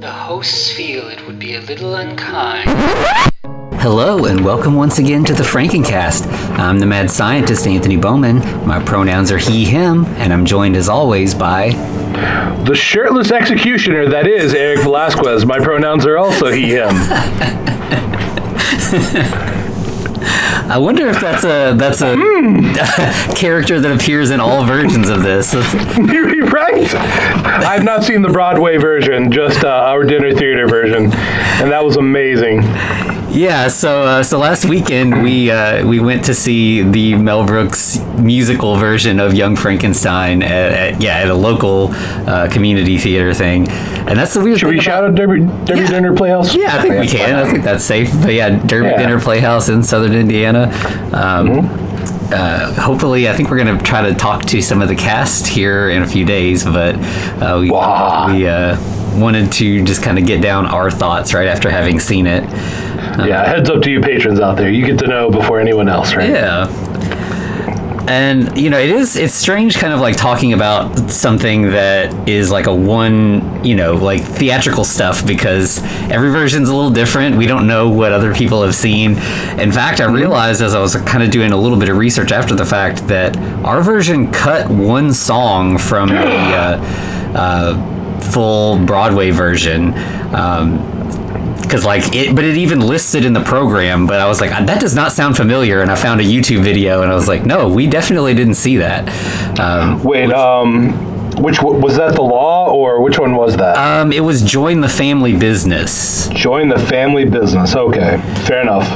The hosts feel it would be a little unkind. Hello, and welcome once again to the Frankencast. I'm the mad scientist, Anthony Bowman. My pronouns are he, him, and I'm joined as always by. The shirtless executioner that is Eric Velasquez. My pronouns are also he, him. I wonder if that's a that's a character that appears in all versions of this. You're right. I've not seen the Broadway version, just uh, our dinner theater version, and that was amazing. Yeah, so uh, so last weekend we uh, we went to see the Mel Brooks musical version of Young Frankenstein at, at yeah at a local uh, community theater thing, and that's the weird Should we about- shout out Derby, Derby Yeah. Dinner Playhouse? Yeah, I think we can. I think that's safe. But yeah, Derby Yeah. Dinner Playhouse in Southern Indiana. Um, Mm-hmm. uh, hopefully, I think we're going to try to talk to some of the cast here in a few days. But uh, we Wow. we uh, wanted to just kind of get down our thoughts right after having seen it. Yeah, heads up to you patrons out there. You get to know before anyone else, right? Yeah. And you know, it is it's strange kind of like talking about something that is like a one, you know, like theatrical stuff because every version's a little different. We don't know what other people have seen. In fact, I realized as I was kind of doing a little bit of research after the fact that our version cut one song from the uh, uh, full Broadway version. Um, because like it but it even listed in the program but i was like that does not sound familiar and i found a youtube video and i was like no we definitely didn't see that um, Wait, um, which was that the law or which one was that? um, it was join the family business Join the family business. Okay, fair enough.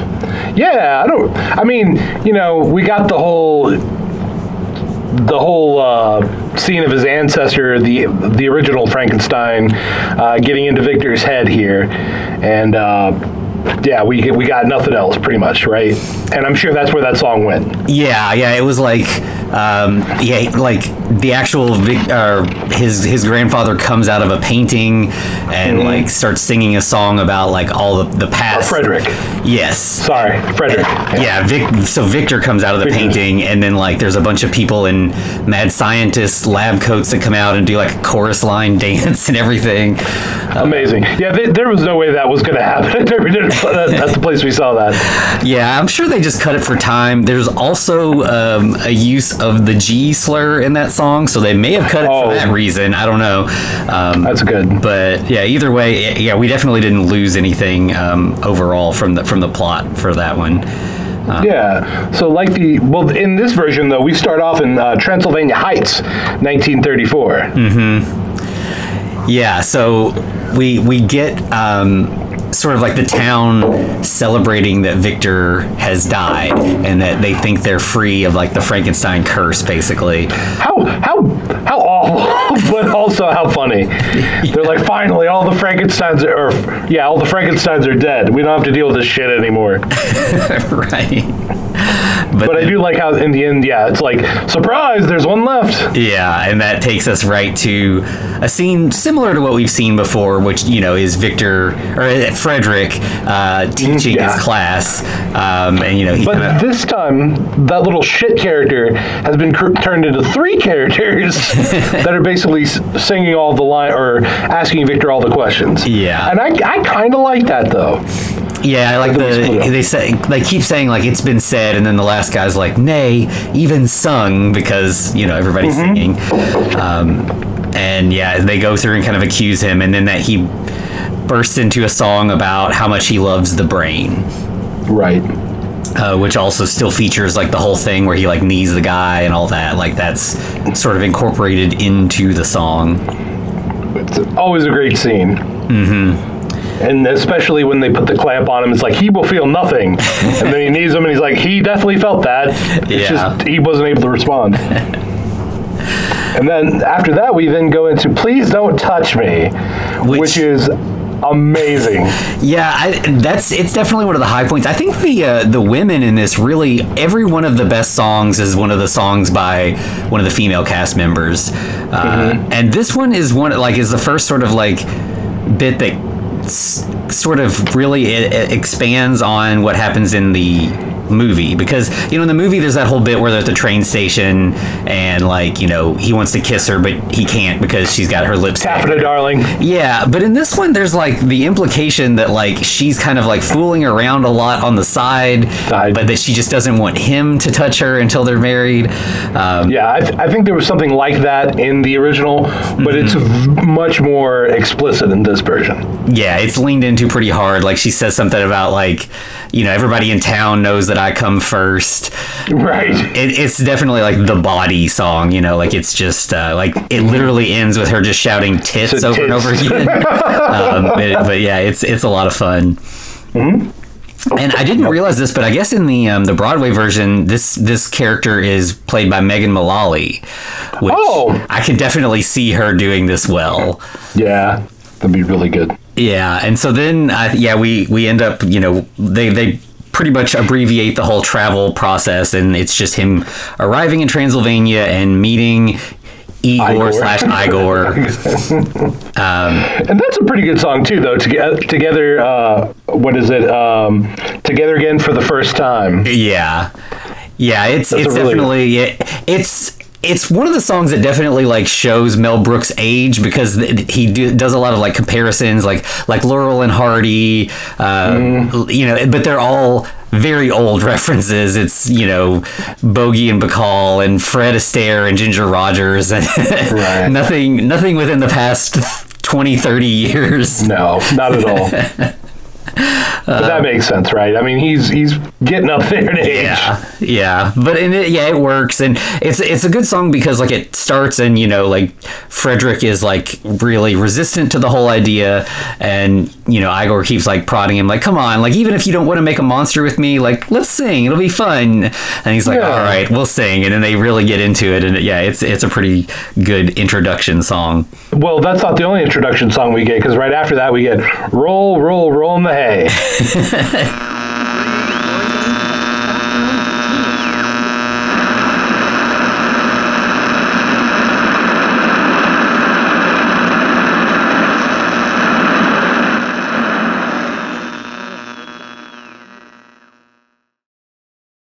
Yeah, I don't. I mean, you know, we got the whole the whole uh, scene of his ancestor, the the original Frankenstein, uh, getting into Victor's head here, and uh, yeah, we we got nothing else, pretty much, right? And I'm sure that's where that song went. yeah yeah it was like um, yeah like the actual Vic, uh, his his grandfather comes out of a painting and like starts singing a song about like all the the past Frederick. yes Sorry, Frederick. yeah, Vic, so Victor comes out of the Victor. painting, and then like there's a bunch of people in mad scientist lab coats that come out and do like a chorus line dance and everything. Amazing. Yeah, th- there was no way that was going to happen at That's the place we saw that. Yeah, I'm sure they just cut it for time. There's also um, a use of the G slur in that song, so they may have cut it Oh. for that reason. I don't know. Um, That's good. but yeah, either way, yeah, we definitely didn't lose anything um, overall from the from the plot for that one. Yeah. So, like the well, in this version though, we start off in uh, Transylvania Heights, 1934. Yeah, so we we get um, sort of like the town celebrating that Victor has died and that they think they're free of like the Frankenstein curse, basically. How how how awful, but also how funny. They're like, finally, all the Frankenstein's are, or yeah, all the Frankenstein's are dead. We don't have to deal with this shit anymore. right. But I do like how in the end, yeah, it's like surprise, there's one left. Yeah, and that takes us right to a scene similar to what we've seen before, which you know is Victor or uh, Frederick uh, teaching Yeah. his class, um, and you know But kind of this time, that little shit character has been cr- turned into three characters that are basically singing all the line or asking Victor all the questions. Yeah. and I, I kind of like that though. Yeah, I like the they say they keep saying like it's been said, and then the last guy's like, "Nay, even sung," because you know everybody's Mm-hmm. singing. Um, and yeah, they go through and kind of accuse him, and then that he bursts into a song about how much he loves the brain, Right. uh, which also still features like the whole thing where he like knees the guy and all that. Like that's sort of incorporated into the song. It's always a great scene. Mm-hmm. And especially when they put the clamp on him, it's like he will feel nothing, and then he needs him, and he's like, he definitely felt that. It's Yeah. just he wasn't able to respond. and then after that, we then go into "Please Don't Touch Me," Which- which is amazing. Yeah, I, that's it's definitely one of the high points. I think the uh, the women in this really every one of the best songs is one of the songs by one of the female cast members, uh, and this one is one like is the first sort of like bit that sort of really i i- expands on what happens in the movie because you know in the movie there's that whole bit where they're at the train station and like you know he wants to kiss her but he can't because she's got her lips. Taffeta, darling. Yeah, but in this one, there's like the implication that like she's kind of like fooling around a lot on the side, but that she just doesn't want him to touch her until they're married. Um, Yeah, I, th- I think there was something like that in the original, but it's Mm-hmm. v- much more explicit in this version. yeah, it's leaned into pretty hard. Like she says something about like, you know, everybody in town knows that I come first. Right. It, it's definitely like the body song, you know, like it's just uh, like it literally ends with her just shouting tits So over and over again. um, but, but yeah, it's it's a lot of fun. And I didn't realize this, but I guess in the um, the Broadway version, this this character is played by Megan Mullally, which Oh. I can definitely see her doing this well. Yeah, that'd be really good. Yeah, and so then uh, yeah, we we end up you know they they pretty much abbreviate the whole travel process, and it's just him arriving in Transylvania and meeting Igor, Igor. slash Igor. And that's a pretty good song too, though. Together, together, uh, what is it? Um, together again for the first time. Yeah, yeah, it's That's it's really- definitely yeah, it's. It's one of the songs that definitely like shows Mel Brooks' age because th- he do, does a lot of like comparisons, like like Laurel and Hardy, uh, Mm. you know, but they're all very old references. It's you know Bogey and Bacall and Fred Astaire and Ginger Rogers and Right. nothing nothing within the past 20, 30 years. No, not at all. but that um, makes sense, right? I mean, he's he's getting up there in age. Yeah, yeah, but in it, yeah, it works, and it's it's a good song because like it starts and you know like Frederick is like really resistant to the whole idea, and you know Igor keeps like prodding him like, come on, like even if you don't want to make a monster with me, like let's sing, it'll be fun, and he's like, Yeah. all right, we'll sing, and then they really get into it, and yeah, it's it's a pretty good introduction song. Well, that's not the only introduction song we get, because right after that we get "Roll, Roll, Roll in the Hay."